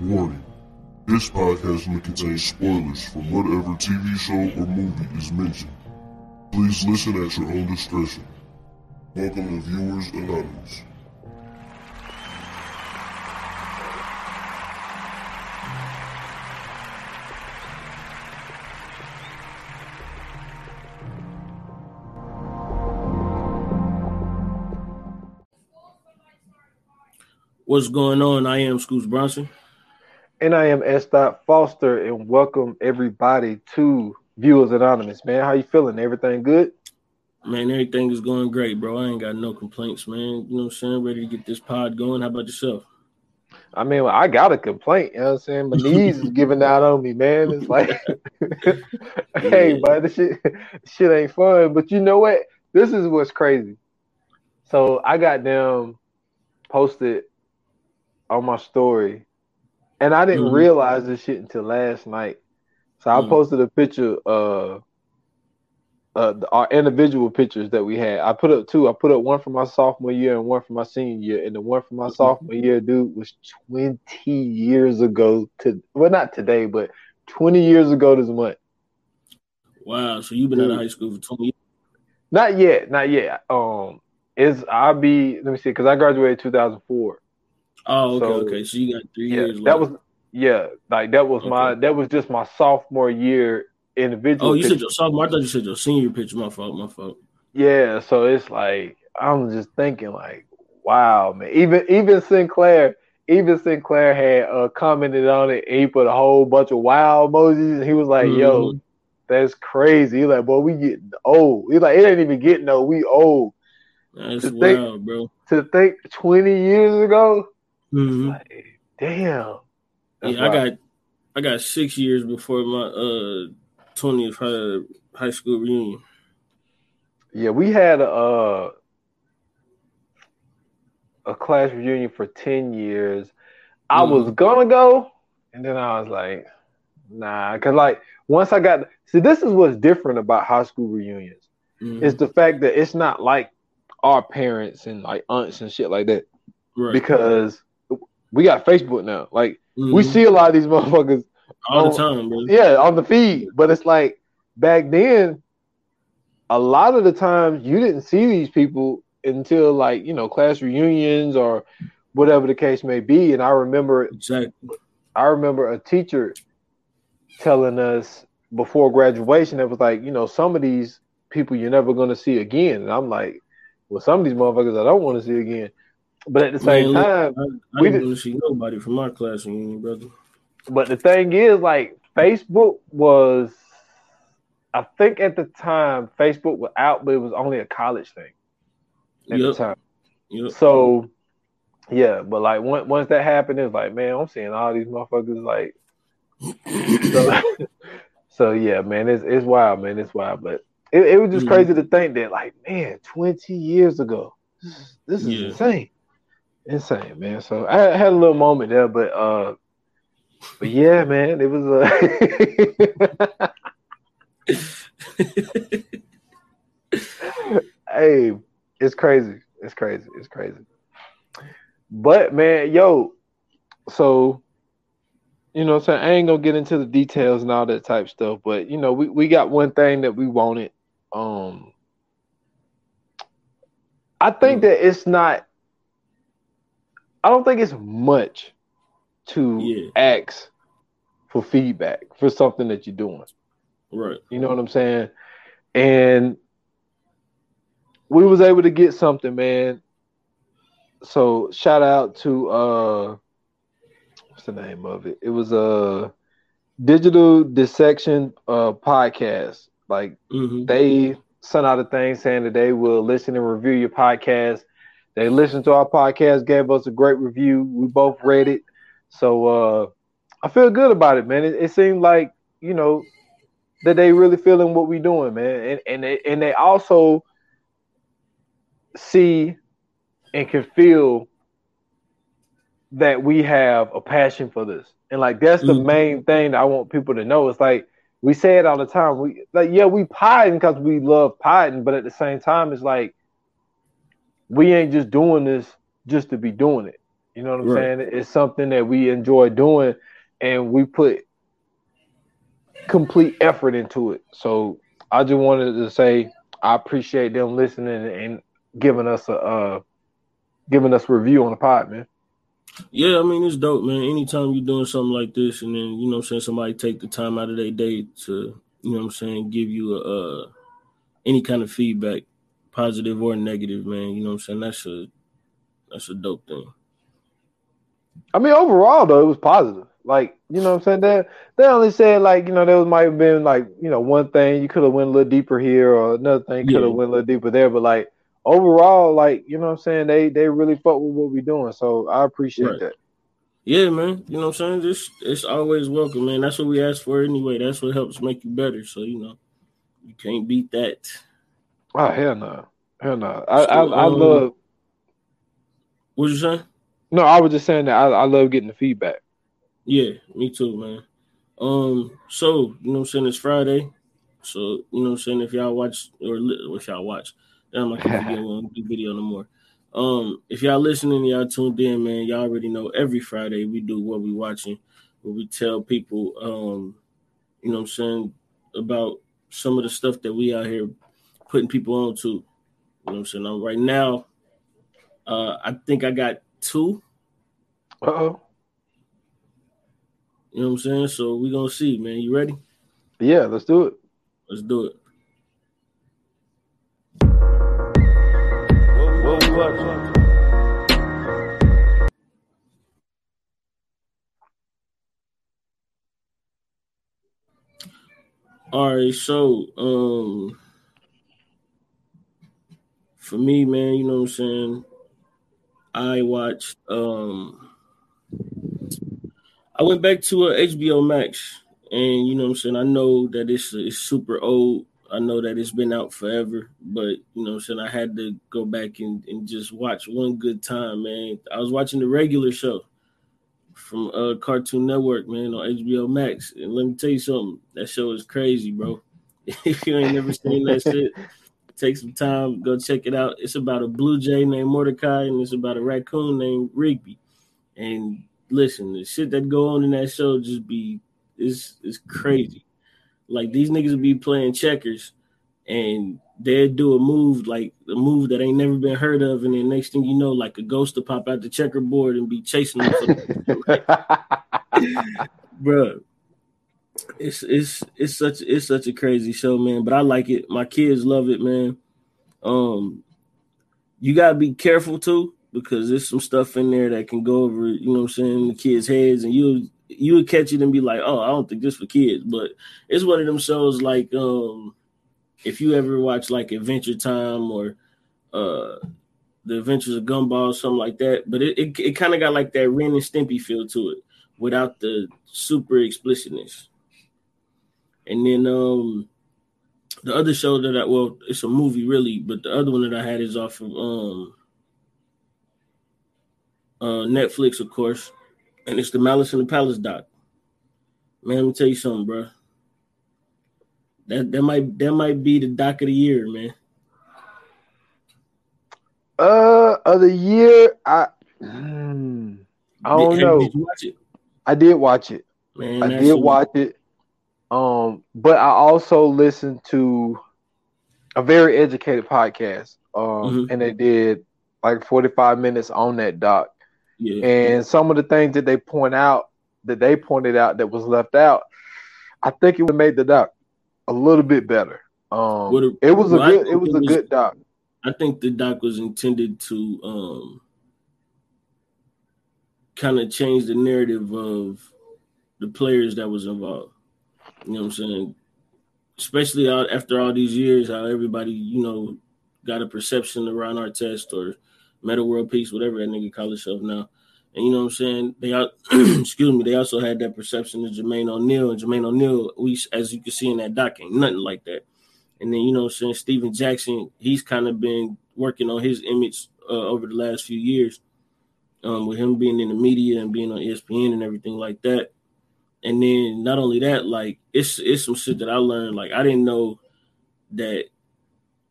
Warning. This podcast may contain spoilers from whatever TV show or movie is mentioned. Please listen at your own discretion. Welcome to Viewers Anonymous. What's going on? I am Scootz Bronsen. And I am S. Foster, and welcome everybody to Viewers Anonymous. Man, how you feeling? Everything good? Man, everything is going great, bro. I ain't got no complaints, man. You know what I'm saying? Ready to get this pod going. How about yourself? I mean, I got a complaint. You know what I'm saying? My knees is giving out on me, man. It's like, hey, but this shit, shit ain't fun. But you know what? This is what's crazy. So I got them posted on my story, and I didn't Mhm. realize this shit until last night. So I Mhm. posted a picture of uh, our individual pictures that we had. I put up two. I put up one for my sophomore year and one for my senior year. And the one for my sophomore year, dude, was 20 years ago. To well, not today, but 20 years ago this month. Wow. So you've been out of high school for 20 years. Not yet, not yet. Um, is I'll be. Let me see, because I graduated 2004. Oh, okay, So, okay. So you got three Yeah, years that left. was yeah, like that was my that was just my sophomore year individual. Oh, you said picture. your sophomore. I thought you said your senior picture. My fault. My fault. yeah. So it's like I'm just thinking like, wow, man. Even even Sinclair, even Sinclair had uh, commented on it. And he put a whole bunch of wow emojis, and he was like, "Yo, Mhm. that's crazy." He like, "Boy, we getting old." He like, "It ain't even getting old. We old." That's to think- wild, bro. To think 20 years ago, Mhm. like, damn. That's Yeah, I got I got six years before my uh 20th high, high school reunion. Yeah, we had a uh, a class reunion for ten years. I Mhm. was gonna go, and then I was like, nah, cause like once I got see, this is what's different about high school reunions. Mhm. It's the fact that it's not like our parents and like aunts and shit like that, right. because we got Facebook now. Like we Mhm. see a lot of these motherfuckers all the oh, time, bro. yeah, on the feed. But it's like back then, a lot of the times you didn't see these people until like, you know, class reunions or whatever the case may be. And I remember Exactly. I remember a teacher telling us before graduation that was like, you know, some of these people you're never gonna see again. And I'm like, well, some of these motherfuckers I don't want to see again. But at the same Man, time, I, I we didn't did- see nobody from my class reunion, brother. But the thing is, like, Facebook was, I think at the time, Facebook was out, but it was only a college thing at Yep. the time. Yep. So, yeah, but like once once that happened, it's like, man, I'm seeing all these motherfuckers. Like, so, so yeah, man, it's it's wild, man, it's wild. But it, it was just Mhm. crazy to think that, like, man, 20 years ago, this is, this is Yeah. insane, insane, man. So I, had a little moment there, but uh, but yeah, man, it was uh hey, it's crazy. It's crazy. It's crazy. But man, yo, so you know saying? I ain't gonna get into the details and all that type stuff, but you know, we, we got one thing that we wanted. Um I think that it's not I don't think it's much to Yeah. ask for feedback for something that you're doing. right. You know what I'm saying? And we was able to get something, man. So shout out to uh what's the name of it? It was a digital dissection uh podcast. Like hmm they sent out a thing saying that they will listen and review your podcast. They listened to our podcast, gave us a great review. We both read it. So uh I feel good about it, man. It, it seemed like, you know, that they really feeling what we're doing, man. And and they and they also see and can feel that we have a passion for this. And like that's the Mhm. main thing that I want people to know. It's like we say it all the time. We like yeah, we potting because we love potting, but at the same time, it's like we ain't just doing this just to be doing it. You know what I'm Right. saying? It's something that we enjoy doing, and we put complete effort into it. So I just wanted to say I appreciate them listening and giving us a uh, giving us a review on the pod, man. Yeah, I mean it's dope, man. Anytime you're doing something like this, and then you know, what I'm saying somebody take the time out of their day to, you know, what I'm saying give you a uh, any kind of feedback, positive or negative, man. You know, what I'm saying that's a that's a dope thing. I mean, overall though, it was positive. Like, you know what I'm saying? They they only said like, you know, there was might have been like, you know, one thing you could have went a little deeper here or another thing could have Yeah. went a little deeper there, but like overall, like, you know what I'm saying, they they really fuck with what we're doing. So I appreciate Right. that. Yeah, man. You know what I'm saying? Just it's always welcome, man. That's what we ask for anyway. That's what helps make you better. So you know, you can't beat that. Oh hell no. Hell no. I I, So, I um, love What you saying? no, I was just saying that I, I love getting the feedback. Yeah, me too, man. Um, so you know what I'm saying? It's Friday. So you know what I'm saying? If y'all watch or if y'all watch, damn like video won't do video no more. Um, if y'all listening, y'all tuned in, man. Y'all already know every Friday we do what we watching, where we tell people, um, you know what I'm saying, about some of the stuff that we out here putting people on to. You know what I'm saying? Now, right now, uh, I think I got two. Uh oh. You know what I'm saying? So we're gonna see, man. You ready? Yeah, let's do it. Let's do it. What we watching? All right, so um for me, man, you know what I'm saying? I watched um I went back to a HBO Max and you know what I'm saying? I know that it's it's super old. I know that it's been out forever, but you know what I'm saying? I had to go back and, and just watch one good time, man. I was watching the regular show from uh Cartoon Network, man, on HBO Max. And let me tell you something, that show is crazy, bro. if you ain't never seen that shit, take some time, go check it out. It's about a blue jay named Mordecai, and it's about a raccoon named Rigby. And listen, the shit that go on in that show just be it's it's crazy. Like these niggas will be playing checkers and they'll do a move like a move that ain't never been heard of, and then next thing you know, like a ghost will pop out the checkerboard and be chasing them Bruh. It's it's it's such it's such a crazy show, man. But I like it. My kids love it, man. Um, you gotta be careful too because there's some stuff in there that can go over, you know what I'm saying, the kids' heads, and you you would catch it and be like, oh, I don't think this for kids, but it's one of them shows like um if you ever watch like Adventure Time or uh the Adventures of Gumball, something like that, but it it, it kind of got like that Ren and Stimpy feel to it without the super explicitness. And then um the other show that I well, it's a movie really, but the other one that I had is off of um uh Netflix, of course, and it's the Malice in the Palace doc. Man, let me tell you something, bro. That that might that might be the doc of the year, man. uh, of the year, I, hmm, I don't Did- know. Did you watch it? I did watch it. Man, I did watch it. Um, but I also listened to a very educated podcast. Um, Mhm. and they did like 45 minutes on that doc. Yeah, And some of the things that they point out that they pointed out that was left out, I think it would have made the doc a little bit better. Um, Would've- it was a well, I good, it was it a was- good doc. I think the doc was intended to um kind of change the narrative of the players that was involved. You know what I'm saying? Especially after all these years, how everybody, you know, got a perception around Artest or Metta World Peace, whatever that nigga call himself now. And you know what I'm saying? They excuse me, they also had that perception of Jermaine O'Neal. And Jermaine O'Neal, we as you can see in that doc, ain't nothing like that. And then you know what I'm saying, Stephen Jackson, he's kind of been working on his image uh, over the last few years. Um, with him being in the media and being on ESPN and everything like that. And then not only that, like it's it's some shit that I learned. Like I didn't know that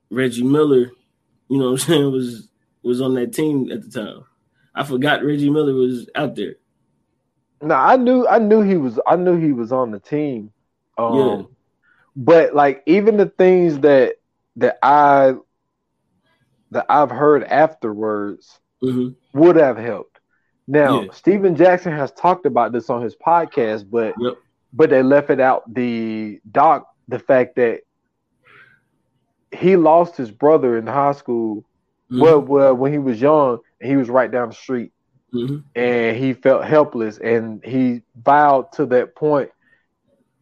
Reggie Miller, you know what I'm saying, was was on that team at the time. I forgot Reggie Miller was out there. No, I knew I knew he was I knew he was on the team. Um Yeah. but like even the things that that I that I've heard afterwards hmm would have helped. Now, Yeah. Stephen Jackson has talked about this on his podcast, but Yep. but they left it out the doc the fact that he lost his brother in high school Mhm. well, well when he was young and he was right down the street Mhm. and he felt helpless and he vowed to that point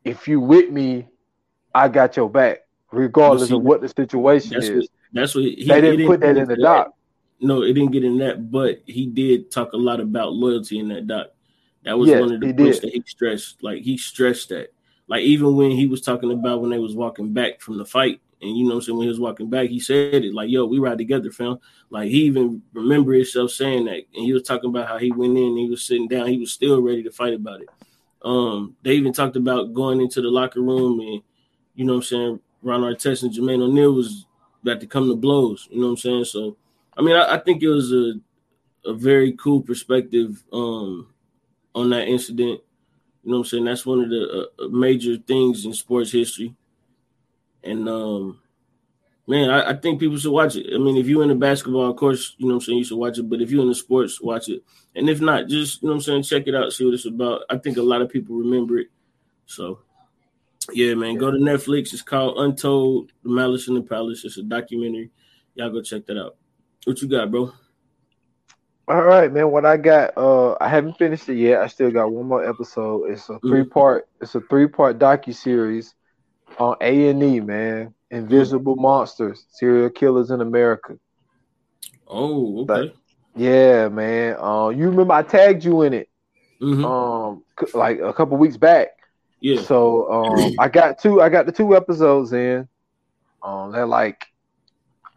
if you with me i got your back regardless see, of what the situation That's is what. That's what he. they he didn't put that in the doc No, it didn't get in that, but he did talk a lot about loyalty in that doc. That was Yes, one of the he points did. that he stressed. Like he stressed that. Like even when he was talking about when they was walking back from the fight, and you know what saying, when he was walking back, he said it like, yo, we ride together, fam. Like he even remember himself saying that. And he was talking about how he went in, he was sitting down, he was still ready to fight about it. Um, they even talked about going into the locker room and you know what I'm saying, Ron Artest and Jermaine O'Neal was about to come to blows, you know what I'm saying? So I mean, I, I think it was a a very cool perspective um, on that incident. You know what I'm saying? That's one of the uh, major things in sports history. And um, man, I, I think people should watch it. I mean, if you're into basketball, of course, you know what I'm saying, you should watch it. But if you're into sports, watch it. And if not, just you know what I'm saying, check it out, see what it's about. I think a lot of people remember it. So yeah, man, go to Netflix. It's called Untold: The Malice in the Palace. It's a documentary. Y'all go check that out. What you got, bro? all right man what i got uh i haven't finished it yet i still got one more episode it's a three part it's a three part docu-series on a&e man invisible monsters serial killers in america Oh, okay. Yeah man uh you remember i tagged you in it Mhm. um like a couple weeks back Yeah. So um, I got two. I got the two episodes in. Um, they're like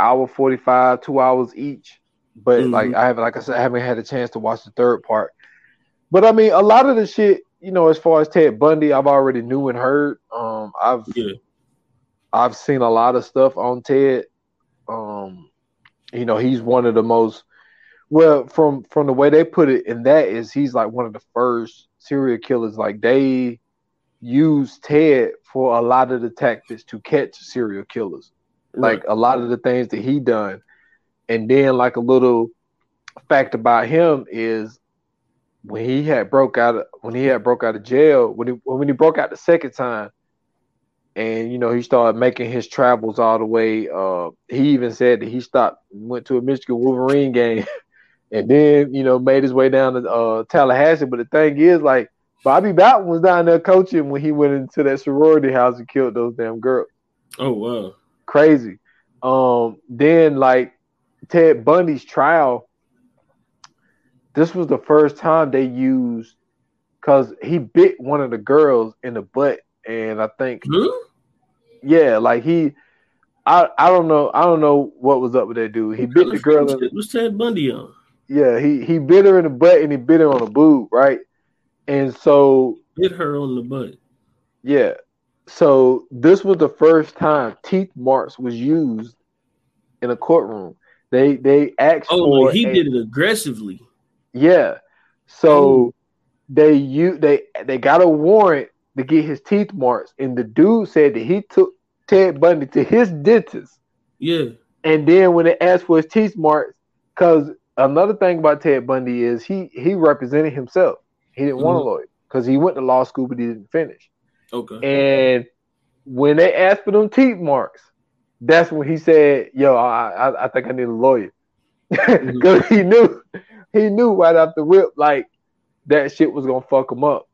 hour forty five, two hours each. But Mhm. like I haven't, like I said, I haven't had a chance to watch the third part. But I mean, a lot of the shit, you know, as far as Ted Bundy, I've already knew and heard. Um, I've Yeah. I've seen a lot of stuff on Ted. Um, you know, he's one of the most well from from the way they put it, and that is he's like one of the first serial killers. Like they use Ted for a lot of the tactics to catch serial killers. Like a lot of the things that he done, and then like a little fact about him is when he had broke out of when he had broke out of jail when he when he broke out the second time and you know he started making his travels all the way uh he even said that he stopped went to a Michigan Wolverine game and then you know made his way down to uh Tallahassee. But the thing is like Bobby Bowden was down there coaching when he went into that sorority house and killed those damn girls. Oh wow. Crazy. Um, then like Ted Bundy's trial, this was the first time they used because he bit one of the girls in the butt, and I think Hmm? yeah, like he, I I don't know, I don't know what was up with that dude. He bit the girl in the, What's Ted Bundy on? yeah, he he bit her in the butt and he bit her on the boob, right? And so Hit her on the butt. Yeah. So this was the first time teeth marks was used in a courtroom. They they asked Oh, like he a- did it aggressively. yeah. So Oh. they you they they got a warrant to get his teeth marks, and the dude said that he took Ted Bundy to his dentist, Yeah. and then when they asked for his teeth marks, because another thing about Ted Bundy is he he represented himself. He didn't want a Mhm. lawyer because he went to law school, but he didn't finish. Okay. And when they asked for them teeth marks, that's when he said, "Yo, I I, I think I need a lawyer," because he knew he knew right off the rip like that shit was gonna fuck him up.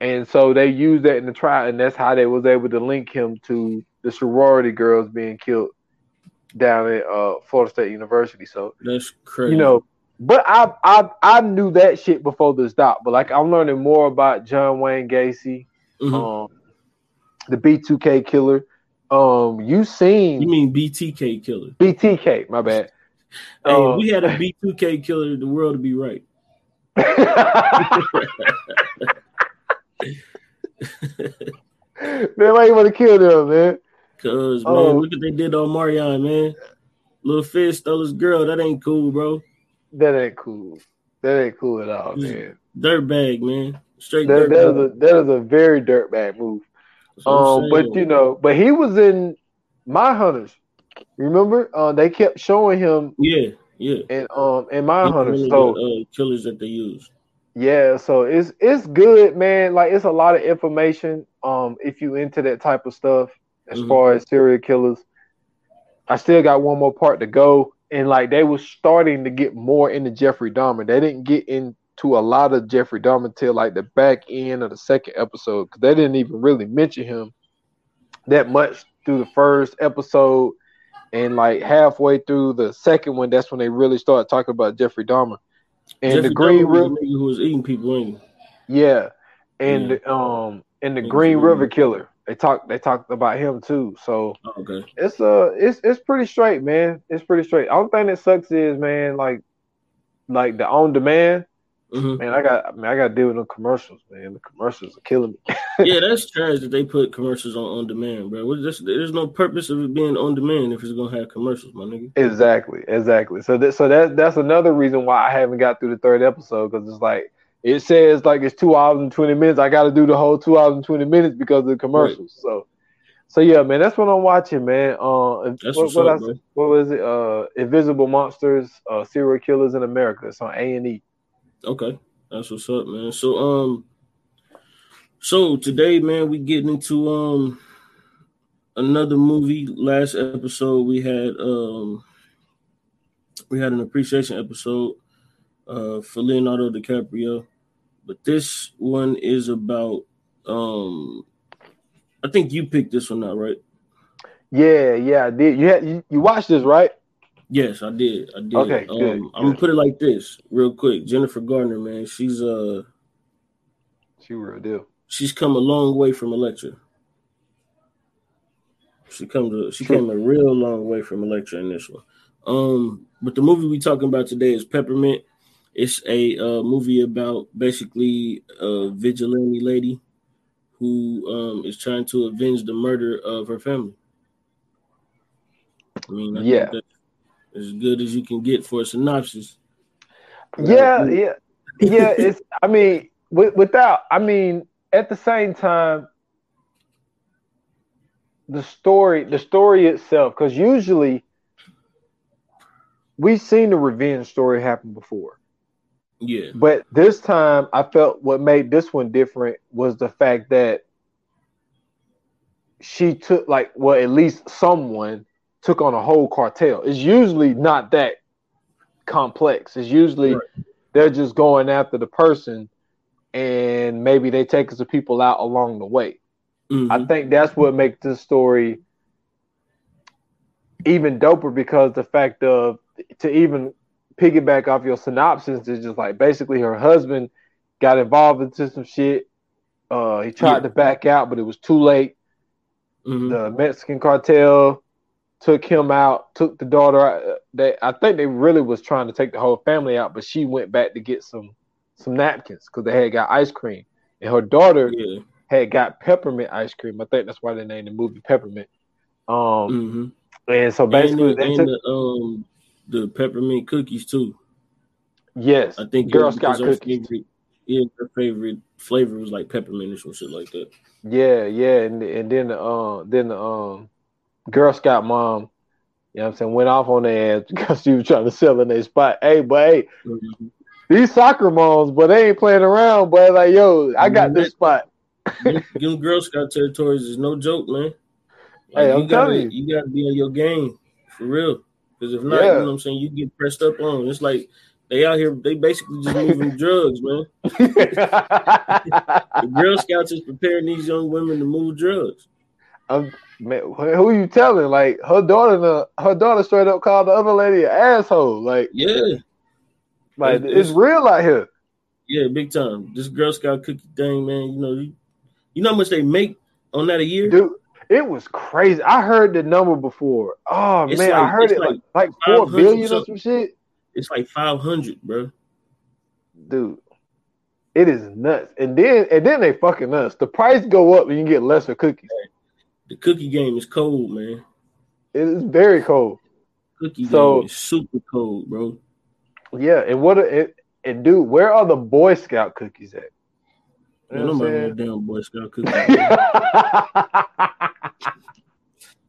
And so they used that in the trial, and that's how they was able to link him to the sorority girls being killed down at uh, Florida State University. So That's crazy. you know, but I I I knew that shit before this doc. But like I'm learning more about John Wayne Gacy, Mhm. um, the B2K killer. Um, you seen you mean BTK killer? BTK? My bad. Hey, if we had a B2K killer, the world would be right. man, why you want to kill them, man? Cause man, Oh. look what they did Omarion, man. Little Fizz stole his girl. That ain't cool, bro. That ain't cool. That ain't cool at all, man. Dirt bag, man. Straight That, dirt that is bag. a that is a very dirtbag move. That's what I'm Um, but you know, but he was in Mindhunters. Remember? Uh, they kept showing him yeah, yeah. And um in My He's Hunters. So the, uh, killers that they use. yeah, so it's it's good, man. Like it's a lot of information. Um, if you into that type of stuff, as Mhm. far as serial killers, I still got one more part to go. And like they were starting to get more into Jeffrey Dahmer. They didn't get into a lot of Jeffrey Dahmer till like the back end of the second episode because they didn't even really mention him that much through the first episode. And like halfway through the second one, that's when they really started talking about Jeffrey Dahmer. And Jeffrey the Green Dahmer River, who was eating people, ain't yeah, and Yeah. um and the Thank Green you. River Killer. They talked they talked about him too. So? Oh, okay. it's uh it's it's pretty straight, man. It's pretty straight. Only thing that sucks is man, like like the on demand, hmm man. I got I mean I got to deal with the commercials, man. The commercials are killing me. yeah, that's trash that they put commercials on on demand, bro. There's no purpose of it being on demand if it's gonna have commercials, my nigga. Exactly, exactly. So that so that that's another reason why I haven't got through the third episode because it's like it says like it's two hours and twenty minutes. I got to do the whole two hours and twenty minutes because of the commercials. So, so yeah, man, that's what I'm watching, man. Uh, That's what, what, up, I, what was it? Uh, Invisible Monsters, uh, Serial Killers in America. It's on A and E. Okay, that's what's up, man. So um, so today, man, we getting into um another movie. Last episode we had um we had an appreciation episode uh for Leonardo DiCaprio, but this one is about um I think you picked this one out, right? Yeah, yeah, I did. You had you, you watched this, right? Yes, I did. I did. Okay, um, good, I'm gonna put it like this, real quick. Jennifer Gardner, man, she's uh She real deal. she's come a long way from Elektra. She comes a, she came a real long way from Elektra in this one. Um, but the movie we talking about today is Peppermint. It's a uh, movie about basically a vigilante lady who um, is trying to avenge the murder of her family. I mean, I Yeah. Think that's as good as you can get for a synopsis. Yeah, yeah, yeah. It's. I mean, without. I mean, at the same time, the story, the story itself, because usually we've seen the revenge story happen before, Yeah, but this time I felt what made this one different was the fact that she took like well, at least someone took on a whole cartel. It's usually not that complex. It's usually Right. they're just going after the person and maybe they take some people out along the way. Mhm. I think that's what makes this story even doper because the fact of to even piggyback off your synopsis is just like basically her husband got involved into some shit. Uh, he tried Yeah. to back out, but it was too late. Mhm. The Mexican cartel took him out, took the daughter out. They, I think they really was trying to take the whole family out, but she went back to get some some napkins because they had got ice cream, and her daughter yeah. had got peppermint ice cream. I think that's why they named the movie Peppermint. Um, hmm and so basically, and took the um the peppermint cookies too. yes, I think Girl uh, Scout cookies. Favorite, yeah, her favorite flavor was like peppermint or some shit like that. Yeah, yeah, and and then the uh, then the um Girl Scout mom, you know what I'm saying, went off on their ass because she was trying to sell in their spot. Hey, but hey, Mhm. these soccer moms, but they ain't playing around, but like, yo, I got this spot. Them them Girl Scout territories is no joke, man. Like, Hey, I'm you gotta, telling you You gotta be in your game for real. Because if not, Yeah. you know what I'm saying, you get pressed up on. It's like they out here, they basically just moving drugs, man. The Girl Scouts is preparing these young women to move drugs. Um, man, who you telling? Like her daughter, her daughter straight up called the other lady an asshole. Like, Yeah, like It's- it's real out here. yeah, big time. This Girl Scout cookie thing, man. You know, you, you know how much they make on that a year? Dude, it was crazy. I heard the number before. Oh It's man, I heard it like, like like four 500 billion or some shit. It's like five hundred, bro. Dude, it is nuts. And then and then they fucking nuts. The price go up and you get lesser cookies. The cookie game is cold, man. It is very cold. Cookie So- game is super cold, bro. Yeah, and what it and dude, where are the Boy Scout cookies at? You Man, know I'm nobody damn Boy Scout cookies. man.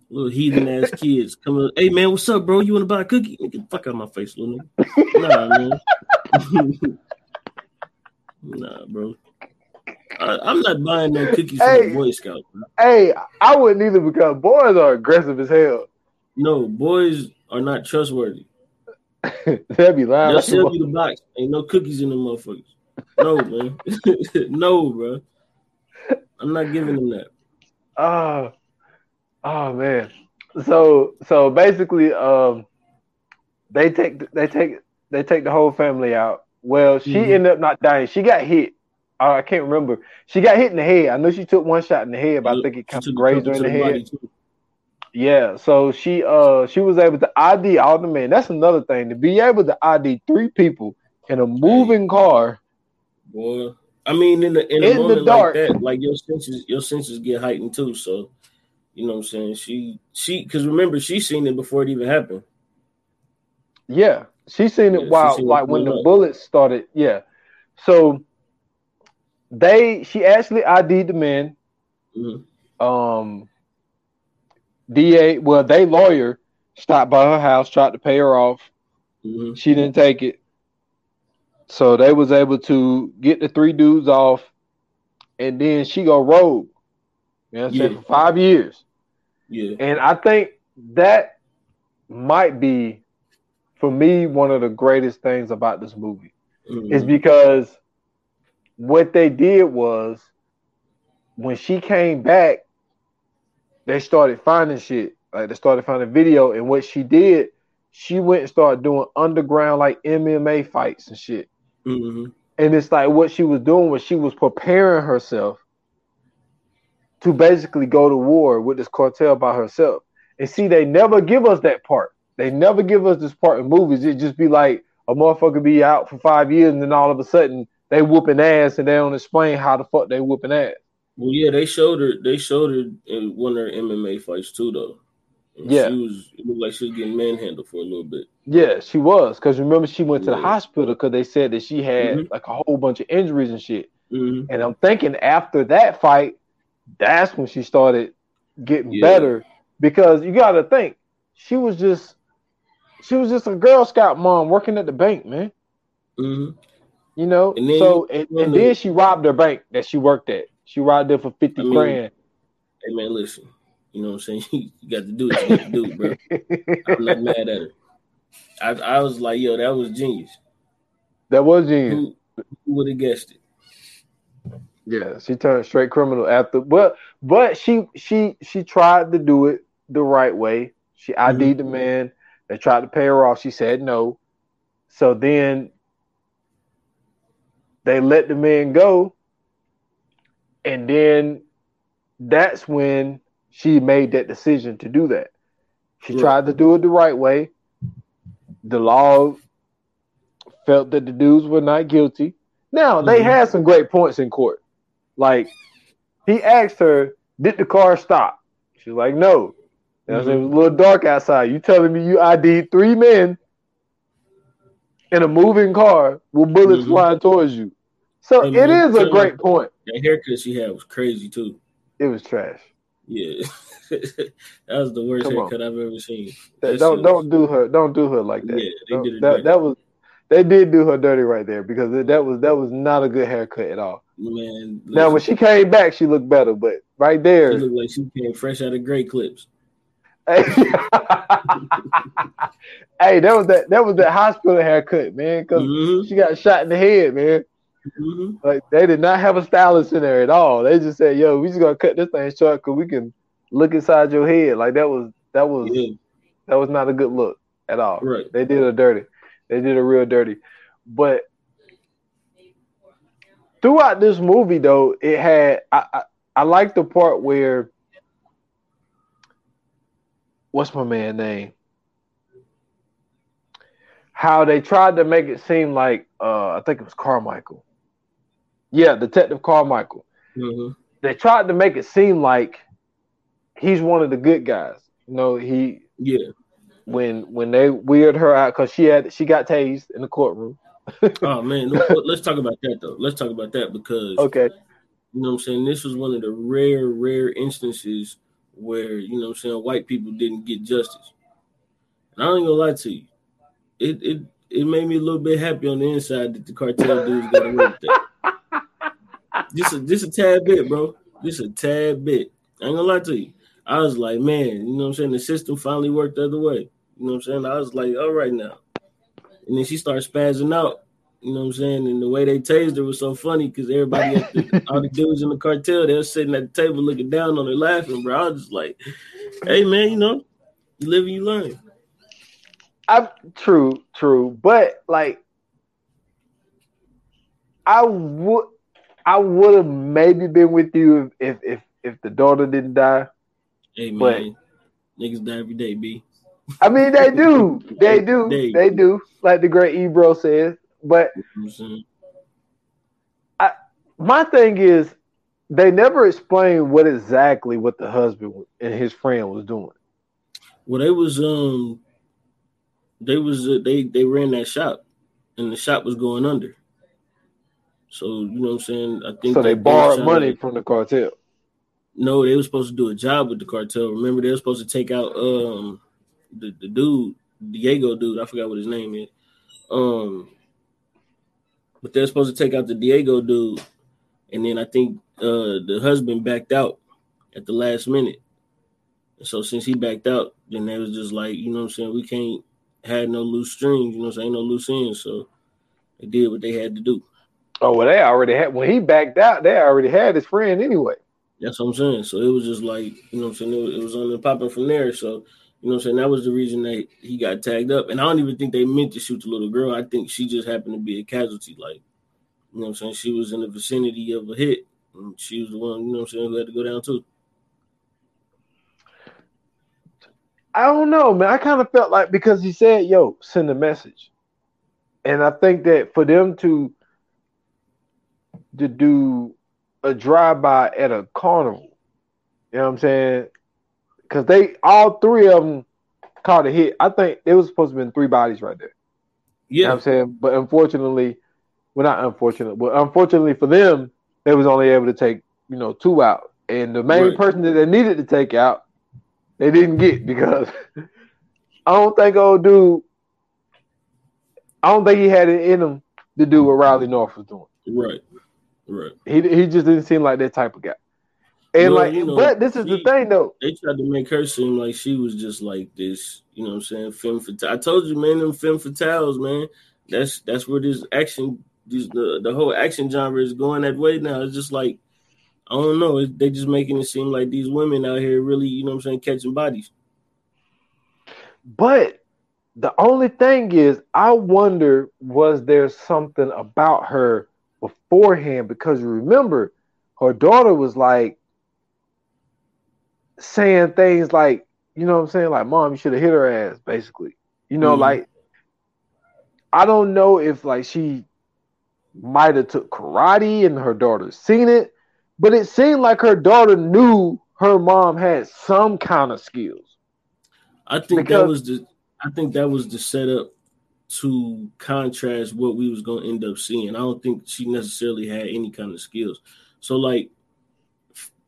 little heathen ass kids coming. Hey man, what's up, bro? You want to buy a cookie? Get the fuck out of my face, little nigga. Nah, man. nah, bro. I, I'm not buying no cookies from the Boy Scouts. Hey, I wouldn't either because boys are aggressive as hell. No, boys are not trustworthy. They'll be lying. They'll sell you the box. Ain't no cookies in them motherfuckers. No, man. no, bro. I'm not giving them that. Oh, oh man. So so basically, um, they take they take they take the whole family out. Well, she Mhm. ended up not dying. She got hit. Uh, I can't remember. She got hit in the head. I know she took one shot in the head, but I think it kind of grazed her in to the head. too. Yeah. So she uh she was able to ID all the men. That's another thing to be able to ID three people in a moving car. Boy, I mean, in the in, In a the dark. like that, like your senses, your senses get heightened too. So, you know what I'm saying? She, she, because remember, she seen it before it even happened. Yeah, she seen Yeah, it while seen it like when the up. bullets started. Yeah, so they she actually ID'd the men. Mhm. Um, DA, well, they lawyer stopped by her house, tried to pay her off. Mhm. She didn't take it, so they was able to get the three dudes off, and then she go rogue. You know what I'm saying Yeah. for five years. Yeah, And I think that might be, for me, one of the greatest things about this movie Mhm. is because what they did was when she came back, they started finding shit. Like they started finding video, and what she did, she went and started doing underground like MMA fights and shit. Mhm. And it's like what she was doing was she was preparing herself to basically go to war with this cartel by herself. And see, they never give us that part. They never give us this part in movies. It just be like a motherfucker be out for five years and then all of a sudden they whooping ass and they don't explain how the fuck they whooping ass. Well, yeah, they showed her. They showed her in one of her MMA fights too, though. And Yeah. she was. It looked like she was getting manhandled for a little bit. Yeah, she was. Because remember, she went to the hospital because they said that she had Mhm. like a whole bunch of injuries and shit. hmm And I'm thinking after that fight, that's when she started getting Yeah. better because you got to think she was just she was just a Girl Scout mom working at the bank, man. hmm You know, And then so and, and then she robbed her bank that she worked at. She robbed it for fifty I mean, grand. Hey man, listen. You know what I'm saying? you got to do what you got to do, bro. I'm not mad at her. I, I was like, yo, that was genius. that was genius. Who, who would have guessed it? Yeah, she turned straight criminal after, but but she she she tried to do it the right way. She ID'd mm-hmm. the man. They tried to pay her off. She said no. So then they let the man go, and then that's when she made that decision to do that. She Right. tried to do it the right way. The law felt that the dudes were not guilty. Now they Mhm. had some great points in court. Like he asked her, "Did the car stop?" She's like, "No." You know what I'm saying? It was a little dark outside. You telling me you ID'd three men in a moving car with bullets Mhm. flying towards you? So Hey, it is a great point. That haircut she had was crazy too. It was trash. Yeah, that was the worst Come on. haircut I've ever seen. That- don't shit don't do her don't do her like that. Yeah, they Don't- did it that, dirty. that was they did do her dirty right there because that was that was not a good haircut at all. Man, Now when she came back, she looked better, but right there, she looked like she came fresh out of Great Clips. Hey, hey, that was that that was that hospital haircut, man. Because Mhm, she got shot in the head, man. mhm. Like they did not have a stylist in there at all. They just said, "Yo, we just gonna cut this thing short because we can look inside your head." Like that was that was Yeah, that was not a good look at all. right. They did a dirty. They did a real dirty. But throughout this movie, though, it had I I, I like the part where what's my man name? How they tried to make it seem like uh I think it was Carmichael. Yeah, Detective Carmichael. Mhm. They tried to make it seem like he's one of the good guys. You know, he Yeah, when when they weired her out because she had she got tased in the courtroom. oh man, let's talk about that though. Let's talk about that because okay, you know what I'm saying. This was one of the rare, rare instances where you know I'm saying white people didn't get justice. And I ain't gonna lie to you, it it it made me a little bit happy on the inside that the cartel dudes got away with that. Just a just a tad bit, bro. Just a tad bit. I ain't gonna lie to you. I was like, man, you know I'm saying? The system finally worked the other way. You know I'm saying? I was like, all right now. And then she started spazzing out. You know what I'm saying? And the way they tased her was so funny because everybody, the, all the dudes in the cartel, they were sitting at the table looking down on her laughing, bro. I was just like, hey, man, you know, you live and you learn. I'm true, true, but like, I would, I would have maybe been with you if if if the daughter didn't die. Hey man, but, niggas die every day, b. I mean, they do, they do, they, they do. Like the great Ebro says, but I, my thing is, they never explain what exactly what the husband and his friend was doing. Well, they was um they was uh, they they ran that shop, and the shop was going under. So you know what I'm saying. I think so. They borrowed money from the cartel. No, they were supposed to do a job with the cartel. Remember, they were supposed to take out um the, the dude, Diego dude. I forgot what his name is. Um, but they're supposed to take out the Diego dude, and then I think uh the husband backed out at the last minute. so since he backed out, then they was just like, you know what I'm saying, we can't had no loose strings, you know what I'm saying, no loose ends. So they did what they had to do. Oh well, they already had when he backed out. They already had his friend anyway. That's what I'm saying. So it was just like you know, what I'm saying it was, it was on the popping from there. So you know, what I'm saying that was the reason that he got tagged up. And I don't even think they meant to shoot the little girl. I think she just happened to be a casualty. Like you know, what I'm saying she was in the vicinity of a hit, and she was the one you know, what I'm saying who had to go down too. I don't know, man. I kind of felt like because he said, "Yo, send a message," and I think that for them to to do a drive by at a carnival, you know what I'm saying? Because they all three of them caught a hit. I think it was supposed to be been three bodies right there. Yeah, you know I'm saying, but unfortunately, well, not unfortunately, but unfortunately for them, they was only able to take you know two out, and the main right. person that they needed to take out they didn't get because I don't think old dude. I don't think he had it in him to do what Riley North was doing. Right, right. He he just didn't seem like that type of guy. And well, like, you know, but this is he, the thing though. They tried to make her seem like she was just like this. You know what I'm saying? Femme fatale. I told you, man, them femme fatales, man. That's that's where this action, this, the the whole action genre is going that way now. It's just like I don't know. They just making it seem like these women out here really, you know what I'm saying, catching bodies. But the only thing is, I wonder was there something about her beforehand? Because remember, her daughter was like saying things like, you know what I'm saying? Like, mom, you should have hit her ass, basically. You know, mm-hmm. like I don't know if like she might have took karate and her daughter seen it but it seemed like her daughter knew her mom had some kind of skills. I think because, that was the I think that was the setup to contrast what we was gonna end up seeing. I don't think she necessarily had any kind of skills. So like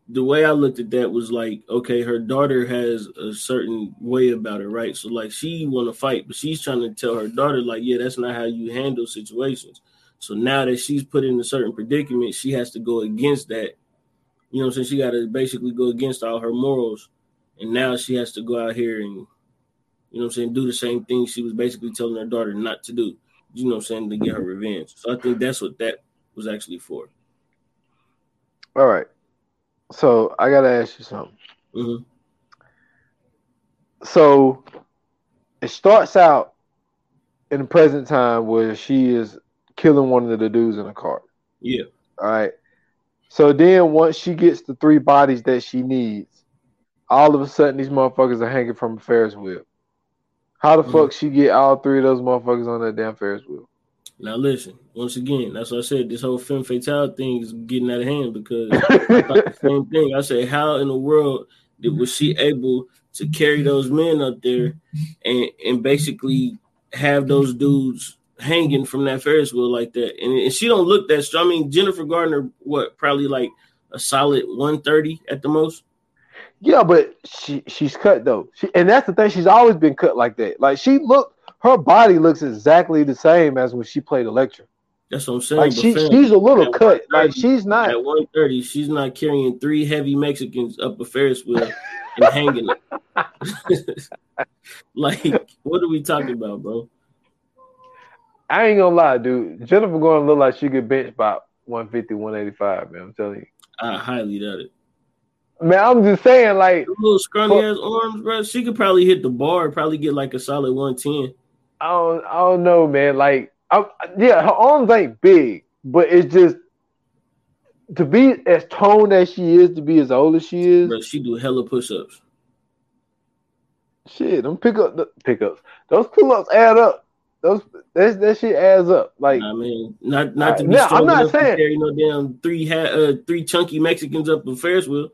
the way I looked at that was like, okay, her daughter has a certain way about her, right? So like she want to fight, but she's trying to tell her daughter, like, yeah, that's not how you handle situations. So now that she's put in a certain predicament, she has to go against that you know, since she got to basically go against all her morals, and now she has to go out here and, you know, I'm saying, do the same thing she was basically telling her daughter not to do. You know, I'm saying to get her revenge. So I think that's what that was actually for. All right. So I gotta ask you something. Mm-hmm. So it starts out in the present time where she is killing one of the dudes in the car. Yeah. All right. So then once she gets the three bodies that she needs, all of a sudden these motherfuckers are hanging from a Ferris wheel. How the mm-hmm. fuck she get all three of those motherfuckers on that damn Ferris wheel? Now listen, once again, that's what I said. This whole femme fatale thing is getting out of hand because I thought the same thing. I said, how in the world did, was she able to carry those men up there and and basically have those dudes hanging from that Ferris wheel like that. And, and she don't look that strong. I mean, Jennifer Gardner, what, probably like a solid 130 at the most. Yeah, but she she's cut though. She, and that's the thing. She's always been cut like that. Like she look, her body looks exactly the same as when she played Elektra. That's what I'm saying. Like she, fam, she's a little cut. Like she's not at 130. She's not carrying three heavy Mexicans up a Ferris wheel and hanging it. like, what are we talking about, bro? I ain't gonna lie, dude. Jennifer gonna look like she could bench about 150, 185, man. I'm telling you. I highly doubt it. Man, I'm just saying, like little scrawny ass arms, bro. She could probably hit the bar, probably get like a solid 110. I don't, I don't know, man. Like, I, yeah, her arms ain't big, but it's just to be as toned as she is, to be as old as she is. Bro, she do hella push ups. Shit, them pick up the pickups. Those pull ups add up. Those that that shit adds up. Like I mean, not not to be now, I'm not saying carry no damn three ha- uh, three chunky Mexicans up a Ferris wheel.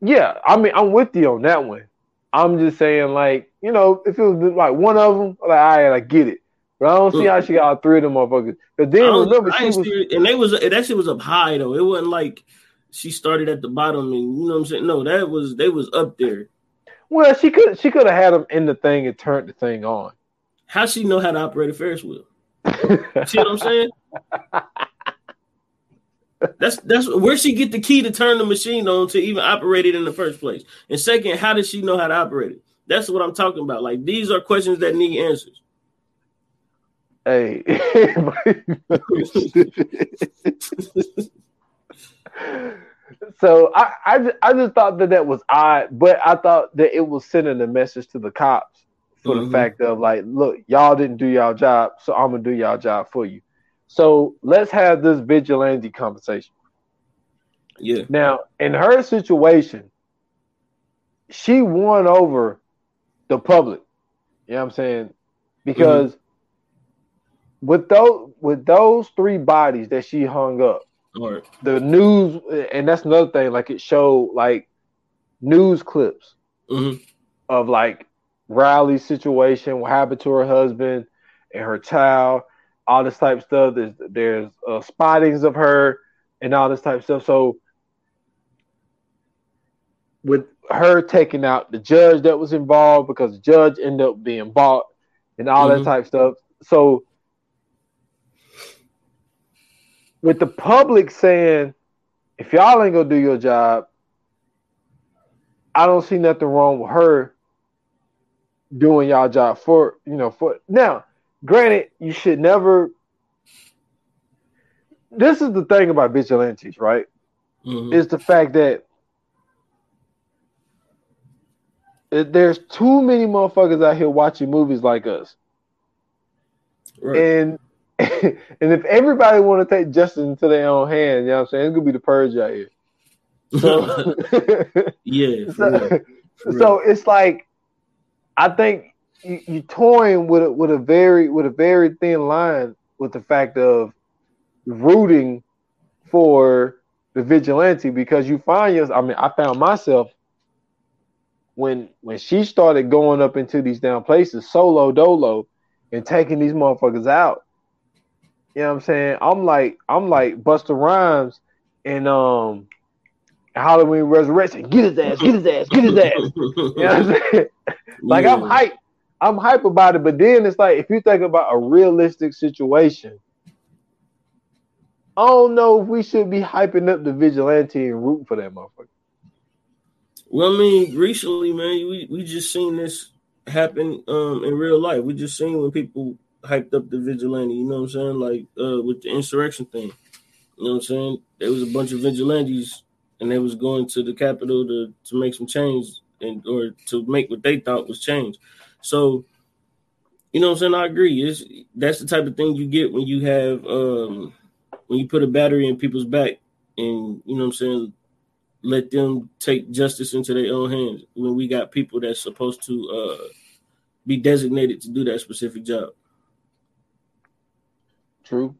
Yeah, I mean, I'm with you on that one. I'm just saying, like, you know, if it was like one of them, like, I right, I get it. But I don't see how she got all three of them motherfuckers. But then remember, she was, and they was that shit was up high though. It wasn't like she started at the bottom, and you know what I'm saying. No, that was they was up there. Well, she could she could have had them in the thing and turned the thing on. How she know how to operate a Ferris wheel? See what I'm saying? That's that's where she get the key to turn the machine on to even operate it in the first place. And second, how does she know how to operate it? That's what I'm talking about. Like these are questions that need answers. Hey. so I, I I just thought that that was odd, but I thought that it was sending a message to the cops for mm-hmm. the fact of like, look, y'all didn't do y'all job, so I'm gonna do y'all job for you. So let's have this vigilante conversation. Yeah. Now, in her situation, she won over the public. You know what I'm saying? Because mm-hmm. with those with those three bodies that she hung up, right. the news and that's another thing, like it showed like news clips mm-hmm. of like Riley's situation, what happened to her husband and her child, all this type of stuff. There's there's uh, spottings of her and all this type of stuff. So with her taking out the judge that was involved because the judge ended up being bought and all mm-hmm. that type of stuff. So with the public saying, if y'all ain't gonna do your job, I don't see nothing wrong with her doing y'all job for you know for now granted, you should never. This is the thing about vigilantes, right? Mm-hmm. Is the fact that there's too many motherfuckers out here watching movies like us, right. and and if everybody want to take justice into their own hand, you know what I'm saying? It's gonna be the purge out here. So, yeah. So, so it's like I think you, you toying with a, with a very with a very thin line with the fact of rooting for the vigilante because you find yourself. I mean, I found myself when when she started going up into these down places solo dolo and taking these motherfuckers out. You know what I'm saying? I'm like I'm like Busta Rhymes and um Halloween Resurrection. Get his ass, get his ass, get his ass. you know what I'm saying? like yeah. I'm hyped. I'm hype about it, but then it's like if you think about a realistic situation, I don't know if we should be hyping up the vigilante and rooting for that motherfucker. Well, I mean, recently, man, we, we just seen this happen um, in real life. We just seen when people hyped up the vigilante, you know what I'm saying? Like uh, with the insurrection thing. You know what I'm saying? There was a bunch of vigilantes and they was going to the Capitol to, to make some change and or to make what they thought was change. So, you know what I'm saying? I agree. It's that's the type of thing you get when you have um when you put a battery in people's back and you know what I'm saying, let them take justice into their own hands when we got people that's supposed to uh be designated to do that specific job. True.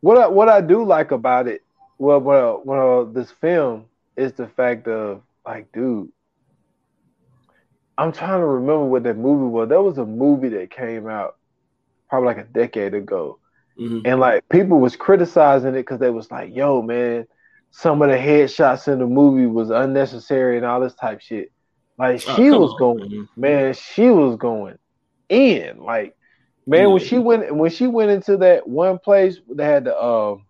What I, what I do like about it, well, well, well, this film is the fact of like, dude, I'm trying to remember what that movie was. There was a movie that came out probably like a decade ago, Mhm. and like people was criticizing it because they was like, "Yo, man, some of the headshots in the movie was unnecessary and all this type shit." Like Oh, she come was on, going, man. man, she was going in. Like, man, when she went when she went into that one place that had the um,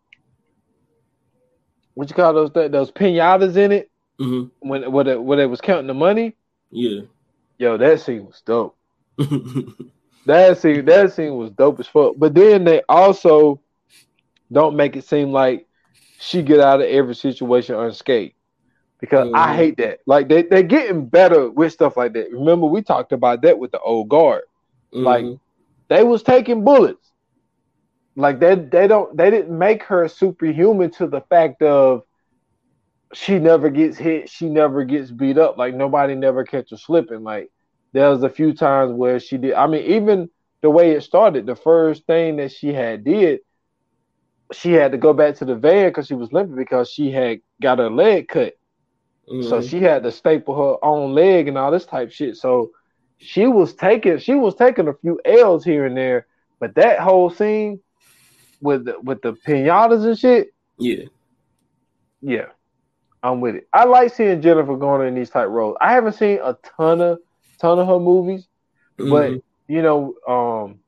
what you call those th- those pinatas in it Mhm. when when it, when it was counting the money. Yeah. Yo, that scene was dope. That scene, that scene was dope as fuck. But then they also don't make it seem like she get out of every situation unscathed. Because I Mhm. hate that. Like they they're getting better with stuff like that. Remember, we talked about that with the old guard. Like Mhm. they was taking bullets. Like they they don't they didn't make her superhuman to the fact of she never gets hit, she never gets beat up. Like nobody never catch her slipping. Like there was a few times where she did. I mean, even the way it started, the first thing that she had did, she had to go back to the van because she was limping because she had got her leg cut. So Mhm. she had to staple her own leg and all this type shit. So she was taking she was taking a few L's here and there, but that whole scene with the, with the pinatas and shit, yeah. yeah, I'm with it. I like seeing Jennifer Garner in these type roles. I haven't seen a ton of ton of her movies, but Mhm. you know, um,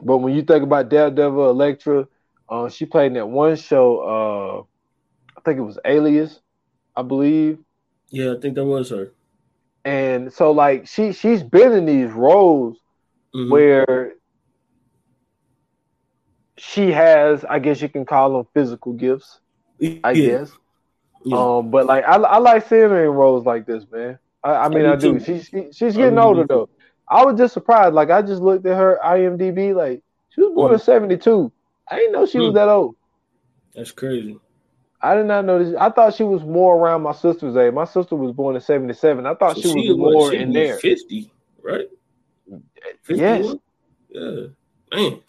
but when you think about Daredevil, Elektra, uh, she played in that one show. Uh, I think it was Alias, I believe. yeah, I think that was her. and so like she she's been in these roles Mhm. where she has i guess you can call them physical gifts i Yeah. guess Yeah. um but like I, I like seeing her in roles like this man i, I mean I do too. she, she, she's getting older though i was just surprised like i just looked at her imdb like she was born in 72 i didn't know she was Mm. that old That's crazy. I did not know this. I thought she was more around my sister's age. My sister was born in '77. I thought So she was what, more she'd in be there. 50, right? Yes. Yeah. Man,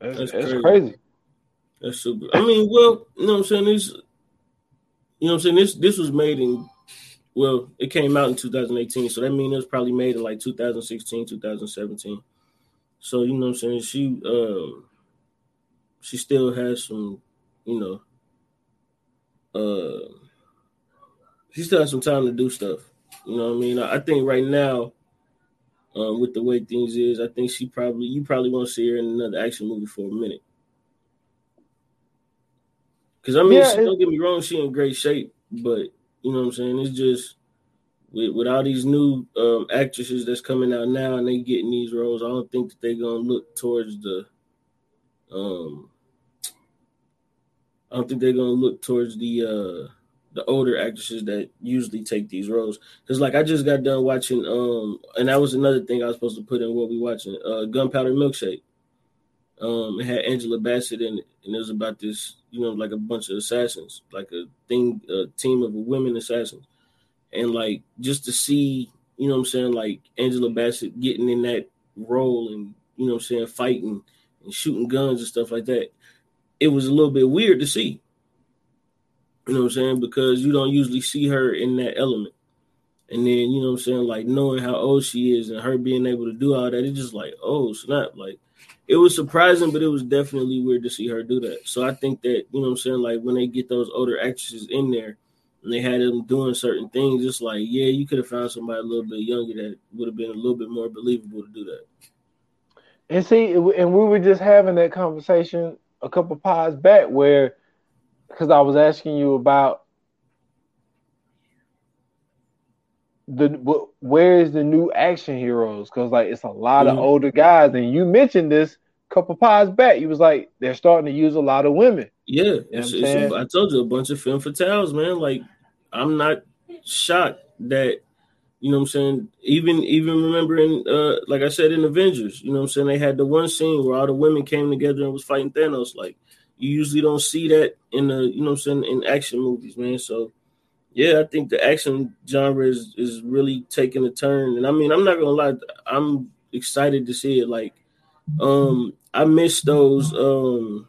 That's, That's that's crazy. crazy. that's super. I mean, well, you know what I'm saying? This, you know what I'm saying? This this was made in, well, it came out in 2018. So that means it was probably made in like 2016, 2017. So, you know what I'm saying? She, um, she still has some, you know, uh, she still has some time to do stuff. You know what I mean? I, I think right now, um, with the way things is, I think she probably you probably won't see her in another action movie for a minute. Because I mean, Yeah, she, don't get me wrong, she in great shape, but you know what I'm saying? It's just with, with all these new um, actresses that's coming out now and they getting these roles, I don't think that they're gonna look towards the um I don't think they're gonna look towards the uh the older actresses that usually take these roles. Cause like I just got done watching um and that was another thing I was supposed to put in what we watching, uh Gunpowder Milkshake. Um it had Angela Bassett in it, and it was about this, you know, like a bunch of assassins, like a thing a team of women assassins. And like just to see, you know what I'm saying, like Angela Bassett getting in that role and you know what I'm saying, fighting and shooting guns and stuff like that it was a little bit weird to see. You know what I'm saying? Because you don't usually see her in that element. And then, you know what I'm saying, like knowing how old she is and her being able to do all that, it's just like, oh snap. Like it was surprising, but it was definitely weird to see her do that. So I think that, you know I'm saying, like when they get those older actresses in there and they had them doing certain things, it's like, yeah, you could have found somebody a little bit younger that would have been a little bit more believable to do that. And see, and we were just having that conversation a couple pods back where, because I was asking you about the where is the new action heroes? Because like it's a lot Mhm. of older guys, and you mentioned this a couple pods back. You was like they're starting to use a lot of women. Yeah, know it's, I'm it's a, I told you a bunch of femme fatales, man. Like I'm not shocked that you know what I'm saying. Even even remembering, uh, like I said in Avengers, you know what I'm saying. They had the one scene where all the women came together and was fighting Thanos. Like you usually don't see that in the you know what I'm saying in action movies, man. So yeah, I think the action genre is is really taking a turn. And I mean, I'm not gonna lie, I'm excited to see it. Like um I miss those um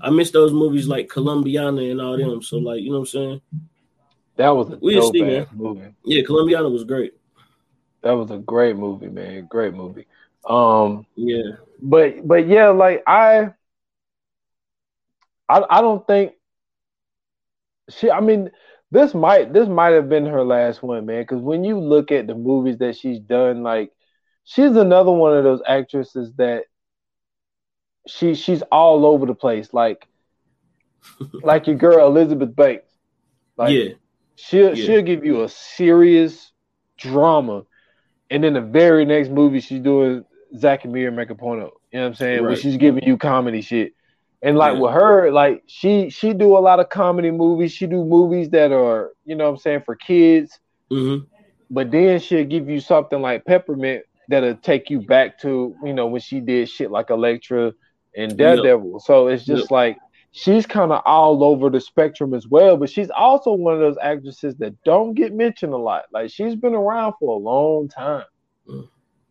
I miss those movies like Columbiana and all them. So like, you know what I'm saying? That was a We'll dope see, ass movie. Yeah, Columbiana was great. That was a great movie, man. Great movie. Um, yeah, but but yeah, like I, I, I don't think she. I mean, this might this might have been her last one, man. Because when you look at the movies that she's done, like she's another one of those actresses that she she's all over the place, like like your girl Elizabeth Banks. Like, yeah, she'll Yeah. she'll give you a serious drama, and then the very next movie she's doing Zack and Miri make a porno. You know what I'm saying? Where she's giving you comedy shit. And like Yeah. with her, like she she do a lot of comedy movies. She do movies that are, you know what I'm saying, for kids. hmm But then she'll give you something like Peppermint that'll take you back to, you know, when she did shit like Elektra and Daredevil. So it's just Yep. like she's kind of all over the spectrum as well. But she's also one of those actresses that don't get mentioned a lot. Like she's been around for a long time. Mm.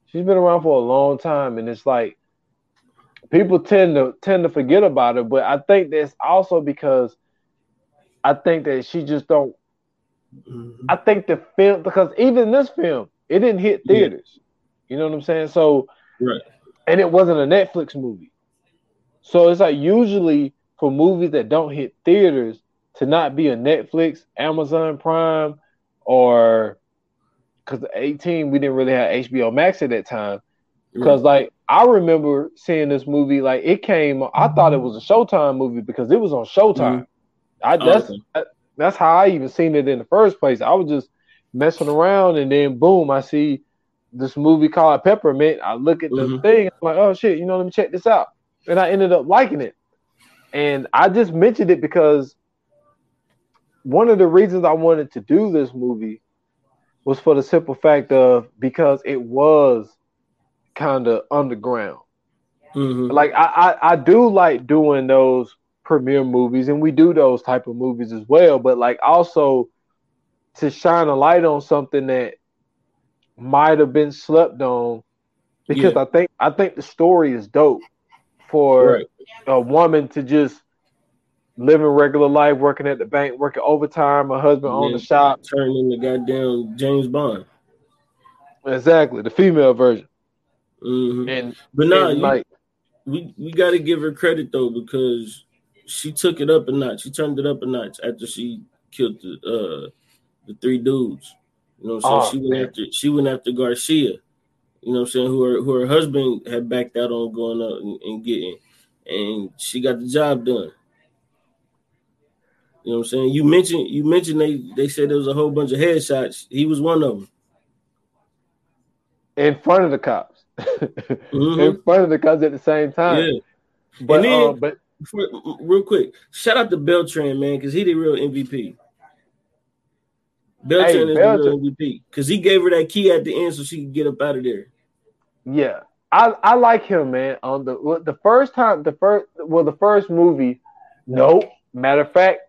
She's been around for a long time, and it's like people tend to tend to forget about it, But I think that's also because I think that she just don't hmm I think the film because even this film, it didn't hit Yeah. theaters. You know what I'm saying? So right. and it wasn't a Netflix movie. So it's like usually for movies that don't hit theaters to not be a Netflix, Amazon Prime, or because 18 we didn't really have HBO Max at that time. Because like I remember seeing this movie, like it came. I thought it was a Showtime movie because it was on Showtime. I Oh, that's okay. that's how I even seen it in the first place. I was just messing around, and then boom, I see this movie called Peppermint. I look at the Mhm. thing, I'm like, oh shit, you know, let me check this out, and I ended up liking it. And I just mentioned it because one of the reasons I wanted to do this movie was for the simple fact of because it was kind of underground hmm like I, I I do like doing those premiere movies and we do those type of movies as well but like also to shine a light on something that might have been slept on because Yeah. I think I think the story is dope for Right. a woman to just living regular life working at the bank working overtime her husband owned Yeah. the shop Turn the goddamn James Bond. exactly the female version hmm and, But nah, and you, like we we got to give her credit though because she took it up a notch. She turned it up a notch after she killed the uh the three dudes. You know what I'm saying? Oh, she went man. after she went after Garcia. You know what I'm saying? Who her who her husband had backed out on going up and, and getting, and she got the job done. You know what I'm saying? You mentioned you mentioned they they said there was a whole bunch of headshots. He was one of them. in front of the cops Mhm. in front of the cops at the same time Yeah. but And then- uh, but Before, real quick, shout out to Beltran, man, because he the real MVP. Beltran Hey, is the real MVP because he gave her that key at the end so she could get up out of there. Yeah, I I like him, man. On the the first time, the first well, the first movie. No, matter of fact,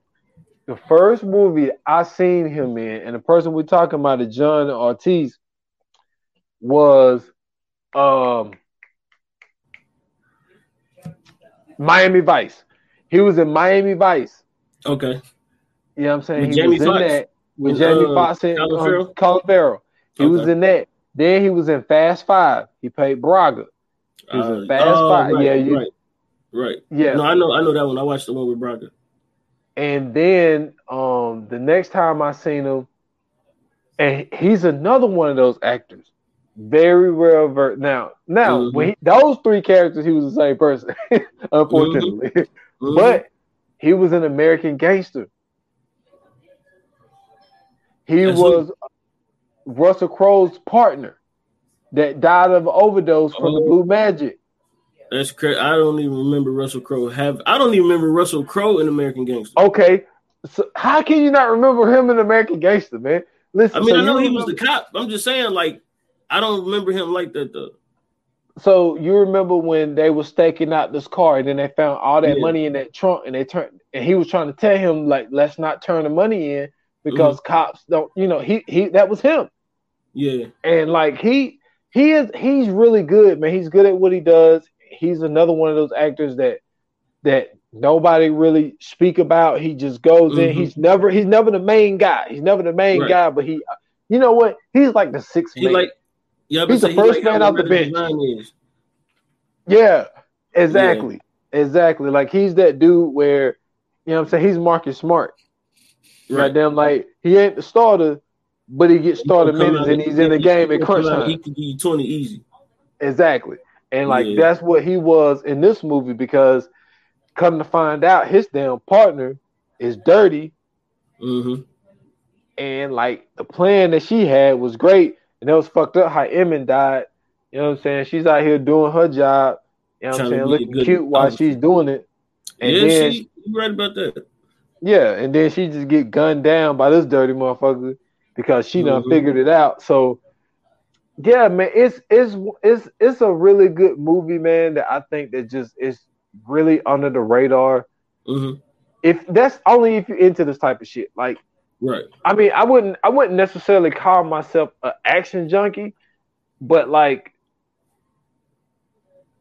the first movie I seen him in, and the person we're talking about, is John Ortiz, was um Miami Vice. He was in Miami Vice. Okay, You know what I'm saying? With he Jamie was Foxx? in that with With, Jamie uh, Foxx and Colin um, Farrell? He was in that. Then he was in Fast Five. He played Braga. He was in Uh, Fast oh, Five. right, yeah, you, right, right. yeah. No, I know, I know that one. I watched the one with Braga. And then um the next time I seen him, and he's another one of those actors, very well versed. Now, now Mhm. when he, those three characters, he was the same person, unfortunately. Mhm. But he was an American gangster. He That's who? was Russell Crowe's partner that died of overdose from the Oh. Blue Magic. that's crazy. I don't even remember Russell Crowe. Have I don't even remember Russell Crowe in American Gangster. Okay, so how can you not remember him in American Gangster, man? Listen, I mean, so I know he was the cop. I'm just saying, like, I don't remember him like that though. So you remember when they were staking out this car and then they found all that Yeah. money in that trunk and they turned and he was trying to tell him like let's not turn the money in because Mm-hmm. cops don't you know he he that was him Yeah, and like he he is he's really good man he's good at what he does he's another one of those actors that that nobody really speak about he just goes in Mhm. he's never he's never the main guy he's never the main Right. guy but he you know what he's like the sixth he man like Yeah, He's the first like man out the bench. Devine is. Yeah, exactly. Exactly. Like he's that dude where, you know what I'm saying, he's Marcus Smart. Right. Right. Damn, like he ain't the starter, but he gets starter He gonna come minutes and he's in the game he crunch time. He could give you 20 easy. Exactly. And like Yeah. that's what he was in this movie because come to find out his damn partner is dirty Mm-hmm. and like the plan that she had was great and it was fucked up how Inman died. You know what I'm saying? She's out here doing her job, you know what I'm saying, looking good cute while officer. she's doing it. And yeah, then she, you right about that. Yeah, and then she just get gunned down by this dirty motherfucker because she done Mhm. figured it out. So yeah, man, it's it's it's it's a really good movie, man. That I think that just is really under the radar. Mm-hmm. If that's only if you're into this type of shit. Like, Right. I mean, I wouldn't I wouldn't necessarily call myself an action junkie, but like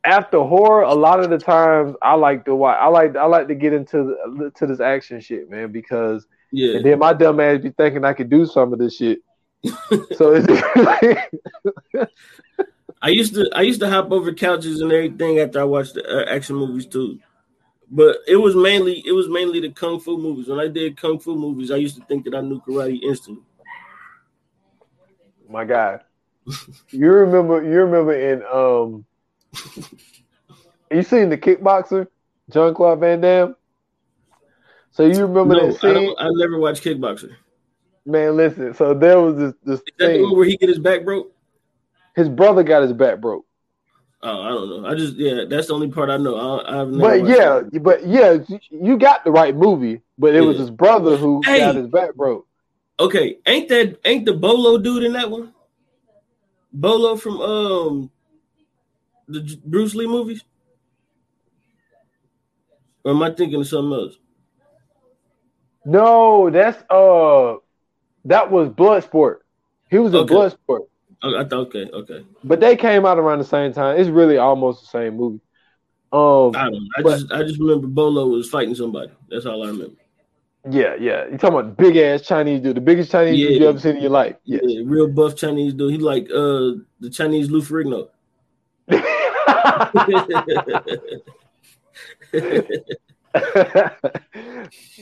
after horror, a lot of the times I like to watch. I like I like to get into the, to this action shit, man, because Yeah. and then my dumb ass be thinking I could do some of this shit. so it's I used to I used to hop over couches and everything after I watched the uh, action movies too. But it was mainly it was mainly the kung fu movies. When I did kung fu movies, I used to think that I knew karate instantly. my God. You remember you remember in um you seen the kickboxer, John Claude Van Damme? So you remember No, that I, scene? don't, I never watched Kickboxer. Man, listen. So there was this this Is that the one thing. where he get his back broke? His brother got his back broke. Oh, I don't know. I just yeah, that's the only part I know. I, I've never But yeah, it. but yeah, you got the right movie. But it was his brother who Hey. got his back broke. Okay, ain't that ain't the Bolo dude in that one? Bolo from um the Bruce Lee movies? Or am I thinking of something else? No, that's uh that was Bloodsport. He was in Okay. Bloodsport. I thought okay, okay. But they came out around the same time. It's really almost the same movie. Um, I don't know. I But- just I just remember Bolo was fighting somebody. That's all I remember. yeah, yeah. You talking about big ass Chinese dude, the biggest Chinese dude you ever seen in your life? Yeah, Yeah. real buff Chinese dude. He like uh the Chinese Lou Ferrigno.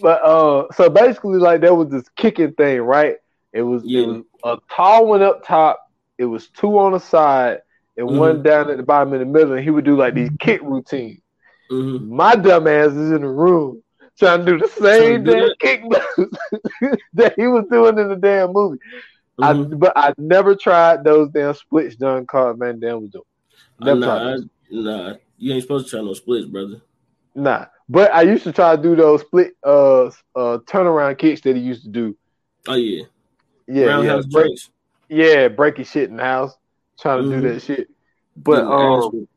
but uh, so basically, like there was this kicking thing, right? It was Yeah. it was a tall one up top. It was two on the side and Mm-hmm. one down at the bottom in the middle, and he would do like these kick routines. Mhm. My dumb ass is in the room trying to do the same damn kick moves that he was doing in the damn movie. Mhm. I, but I never tried those damn splits John Carl Van Damme was doing. Never nah. I- nah, you ain't supposed to try no splits, brother. Nah. But I used to try to do those split uh uh turnaround kicks that he used to do. Oh yeah, Yeah, yeah, roundhouse joints. Yeah, breaking shit in the house, trying to Mhm. do that shit. But Getting um,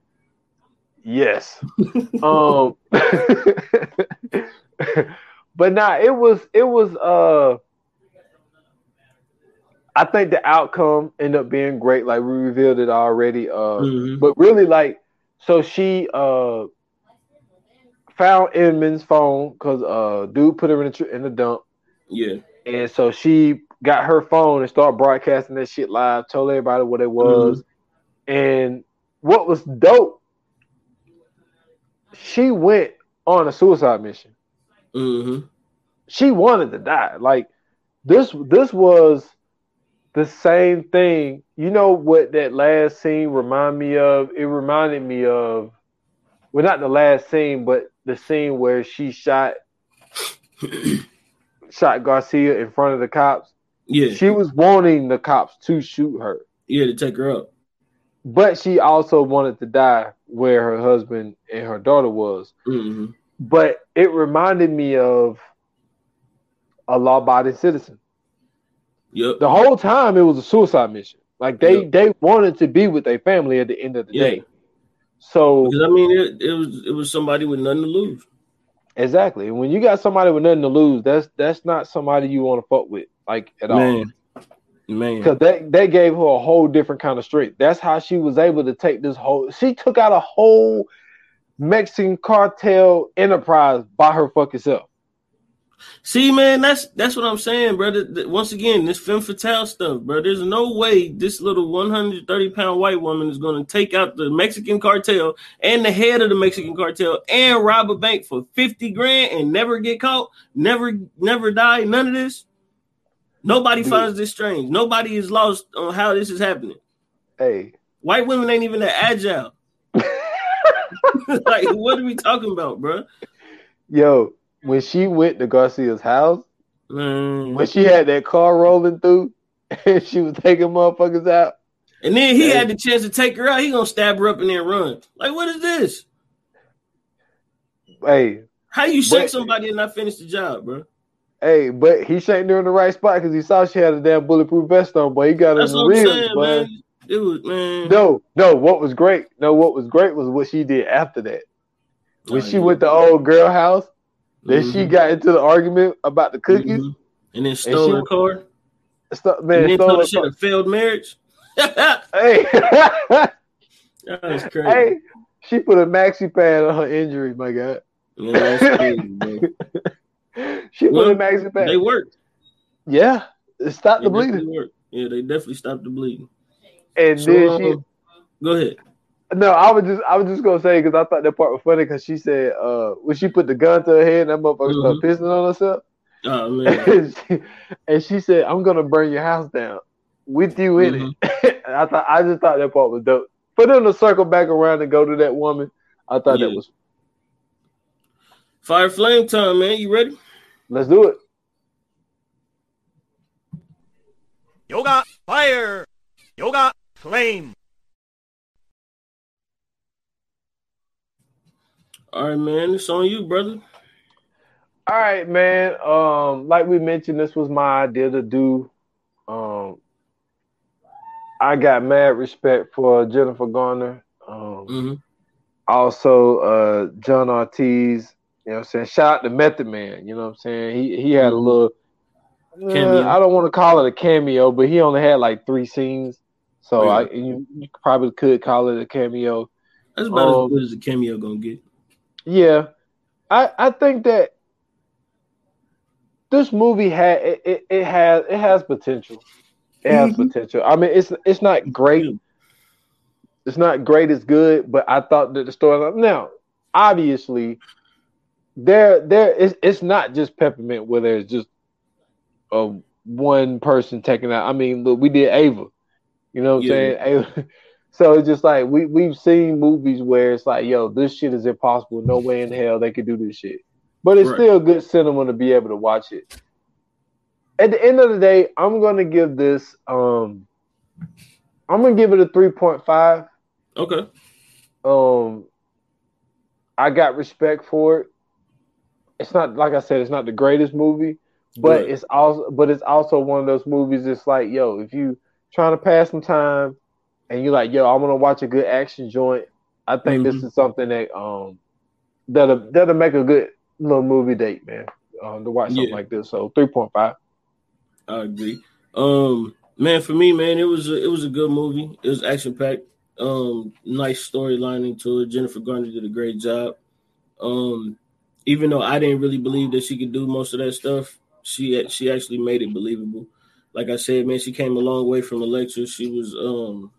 yes, um, but nah, it was it was uh, I think the outcome ended up being great. Like we revealed it already. Uh, Mhm. but really like so she uh found Edmund's phone because uh dude put her in the tr- in the dump yeah, and so she got her phone and started broadcasting that shit live told everybody what it was. And what was dope she went on a suicide mission. Hmm she wanted to die. Like this this was the same thing. You know what that last scene remind me of? It reminded me of well not the last scene but the scene where she shot shot garcia in front of the cops yeah, she was wanting the cops to shoot her yeah, to take her up. but she also wanted to die where her husband and her daughter was hmm but it reminded me of a law-abiding citizen Yep. the whole time it was a suicide mission. Like they Yeah. they wanted to be with their family at the end of the Yeah. day. So Because I mean, it, it was it was somebody with nothing to lose. Exactly, and when you got somebody with nothing to lose, that's that's not somebody you want to fuck with, like at all. Man, man. Because that they gave her a whole different kind of strength. That's how she was able to take this whole. She took out a whole Mexican cartel enterprise by her fucking self. See, man, that's that's what I'm saying, brother. Once again, this femme fatale stuff, bro. There's no way this little 130 pound white woman is going to take out the Mexican cartel and the head of the Mexican cartel and rob a bank for 50 grand and never get caught, never, never die. None of this. Nobody Dude. finds this strange. Nobody is lost on how this is happening. Hey, white women ain't even that agile. like, what are we talking about, bro? Yo, when she went to Garcia's house, mm. when she had that car rolling through, and she was taking motherfuckers out. And then he had the chance to take her out. He gonna stab her up and then run. Like, what is this? Hey, how you shank somebody and not finish the job, bro? Hey, but he shanked her in the right spot because he saw she had a damn bulletproof vest on, but he got That's her real, man. It was man. No, no. What was great? No, what was great was what she did after that. When oh, she yeah. went to old girl house then mm-hmm. she got into the argument about the cookies, mm-hmm. and then stole and her car. St- man, and then told her she had a failed marriage. hey, that was crazy. Hey, she put a maxi pad on her injury. My God. Yeah, crazy, she well, put a maxi pad. They worked. Yeah, it stopped they the bleeding. Worked. Yeah, they definitely stopped the bleeding. And so, then she. Go ahead. No, I was just I was just gonna say because I thought that part was funny because she said uh when she put the gun to her head and that motherfucker mm-hmm. started pissing on herself. Oh man! and, she, and, she, said, "I'm gonna burn your house down with you in mm-hmm. it." I thought I just thought that part was dope. For them to circle back around and go to that woman, I thought yeah. that was fire flame time, man. You ready? Let's do it. Yoga fire, yoga flame. All right, man. It's on you, brother. All right, man. Um, like we mentioned, this was my idea to do. Um, I got mad respect for Jennifer Garner. Um, mm-hmm. also uh, John Ortiz. You know what I'm saying? Shout out to Method Man. You know what I'm saying? He he had a mm-hmm. little uh, I don't want to call it a cameo, but he only had like three scenes. So yeah. I you, you, probably could call it a cameo. That's about um, as good as a cameo gonna get. Yeah, I I think that this movie had it, it, it has it has potential. It has mm-hmm. potential. I mean, it's it's not great. It's not great. It's good, but I thought that the story. Now, obviously, there there is it's not just peppermint where there's just a one person taking out. I mean, look, we did Ava. You know what I'm saying? Ava, so it's just like we we've seen movies where it's like, yo, this shit is impossible. No way in hell they could do this shit. But it's right. still good cinema to be able to watch it. At the end of the day, I'm gonna give this um I'm gonna give it a 3.5. Okay. Um I got respect for it. It's not like I said, it's not the greatest movie, but right. it's also but it's also one of those movies it's like, yo, if you trying to pass some time and you're like, yo, I want to watch a good action joint, I think mm-hmm. this is something that um that'll that'll make a good little movie date, man. Um, to watch something yeah. like this. So three point five. I agree. Um, man, for me, man, it was a, it was a good movie. It was action packed. Um, nice storyline into it. Jennifer Garner did a great job. Um, even though I didn't really believe that she could do most of that stuff, she she actually made it believable. Like I said, man, she came a long way from Elektra. She was um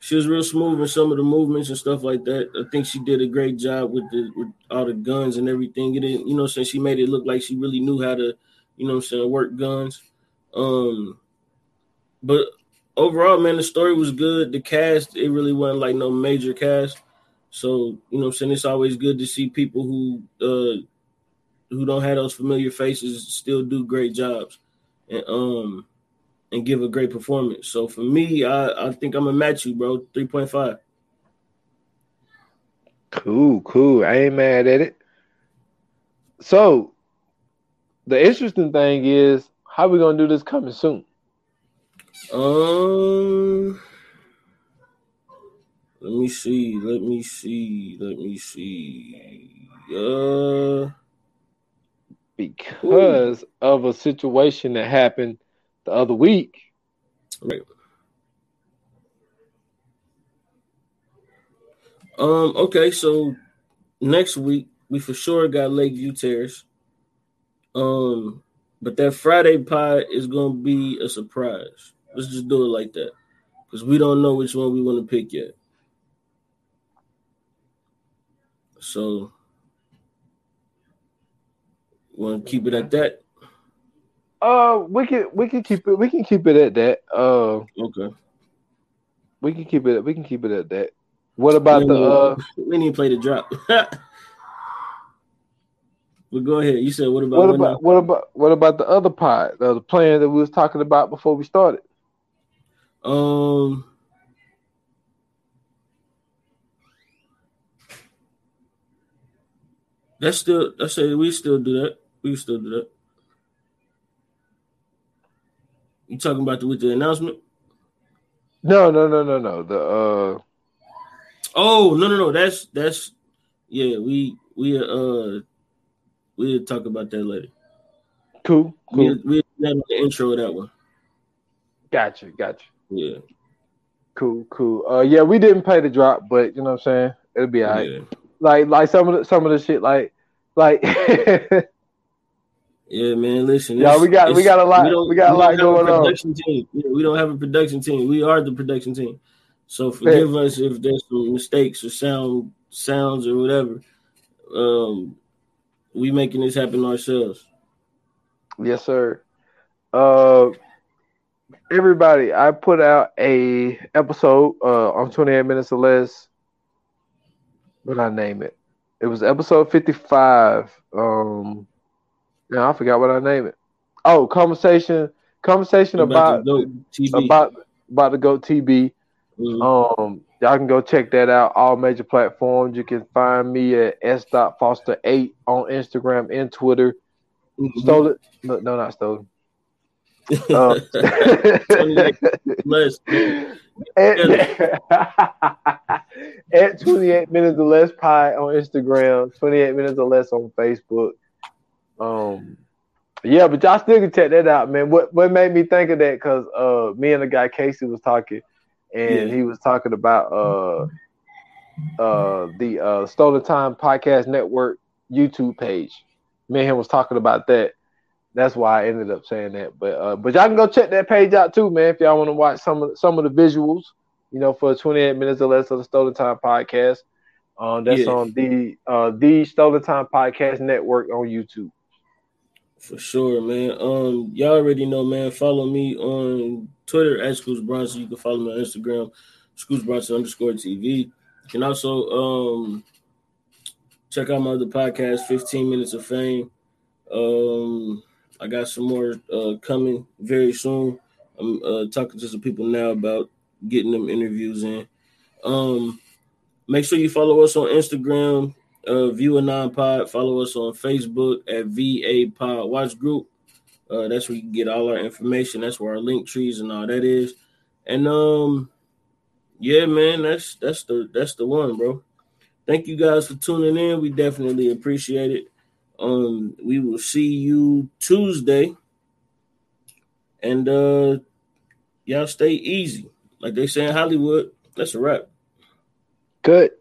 she was real smooth in some of the movements and stuff like that. I think she did a great job with the with all the guns and everything. It you know, since she made it look like she really knew how to, you know, I'm saying work guns. Um, but overall, man, the story was good. The cast, it really wasn't like no major cast. So you know, I'm saying it's always good to see people who uh who don't have those familiar faces still do great jobs. And um and give a great performance. So for me, I, I think I'm gonna match you, bro. Three point five. Cool, cool. I ain't mad at it. So the interesting thing is how we gonna do this coming soon. Um let me see, let me see, let me see. Uh because Ooh. of a situation that happened the other week. Right. Um. Okay. So next week we for sure got Lakeview Terrace. Um, but that Friday pod is gonna be a surprise. Let's just do it like that. Because we don't know which one we want to pick yet. So want to keep it at that? Uh, we can we can keep it we can keep it at that. Uh, Okay. we can keep it we can keep it at that. What about we the uh? we need to play the drop. but go ahead. You said what about What about what about what about the other part? The plan that we was talking about before we started. Um. That's still. I say we still do that. We still do that. You talking about the with the announcement? No, no, no, no, no. The uh, Oh no no no. That's that's yeah. We we uh we'll talk about that later. cool, cool. We we that on the intro of that one. Gotcha, gotcha. Yeah. Cool, cool. Uh, yeah, we didn't pay the drop, but you know what I'm saying. It'll be alright. Yeah. Like, like some of the some of the shit, like, like. Yeah, man. Listen, Yeah, we got- we got a lot- don't- we got a don't lot going on. production Team. Yeah, we don't have a production team. We are the production team. So forgive us if there's some mistakes or sound sounds or whatever. Um, we making this happen ourselves. Yes, sir. Uh, everybody, I put out a episode uh on 28 minutes or less. What I name it? It was episode 55. Um, now I forgot what I name it. Oh, conversation, conversation about TV. about about the Goat TB. Mhm. Um, y'all can go check that out. All major platforms. You can find me at s dot foster eight on Instagram and Twitter. Mhm. it? No, no, not stolen. 28 Less. at, at 28 minutes or less pie on Instagram, 28 minutes or less on Facebook. Um, yeah, but y'all still can check that out, man. What what made me think of that? Because uh, me and the guy Casey was talking, and Yeah. he was talking about uh, uh, the uh, Stolen Time Podcast Network YouTube page. Me and him was talking about that. That's why I ended up saying that. But uh, but y'all can go check that page out too, man. If y'all want to watch some of some of the visuals, you know, for 28 minutes or less of the Stolen Time podcast. Um, that's Yeah. on the uh, the Stolen Time Podcast Network on YouTube. For sure, man. Um, y'all already know, man. Follow me on Twitter at Scootz Bronsen. You can follow me on Instagram, Scootz Bronsen underscore TV. You can also um check out my other podcast, 15 Minutes of Fame. Um, I got some more uh coming very soon. I'm uh talking to some people now about getting them interviews in. Um, make sure you follow us on Instagram, uh, View a Non Pod. Follow us on Facebook at VA Pod Watch Group. Uh, that's where you can get all our information. That's where our link trees and all that is. And um, yeah, man, that's that's the that's the one, bro. Thank you guys for tuning in. We definitely appreciate it. Um, we will see you Tuesday. And uh, y'all stay easy, like they say in Hollywood. That's a wrap. Good.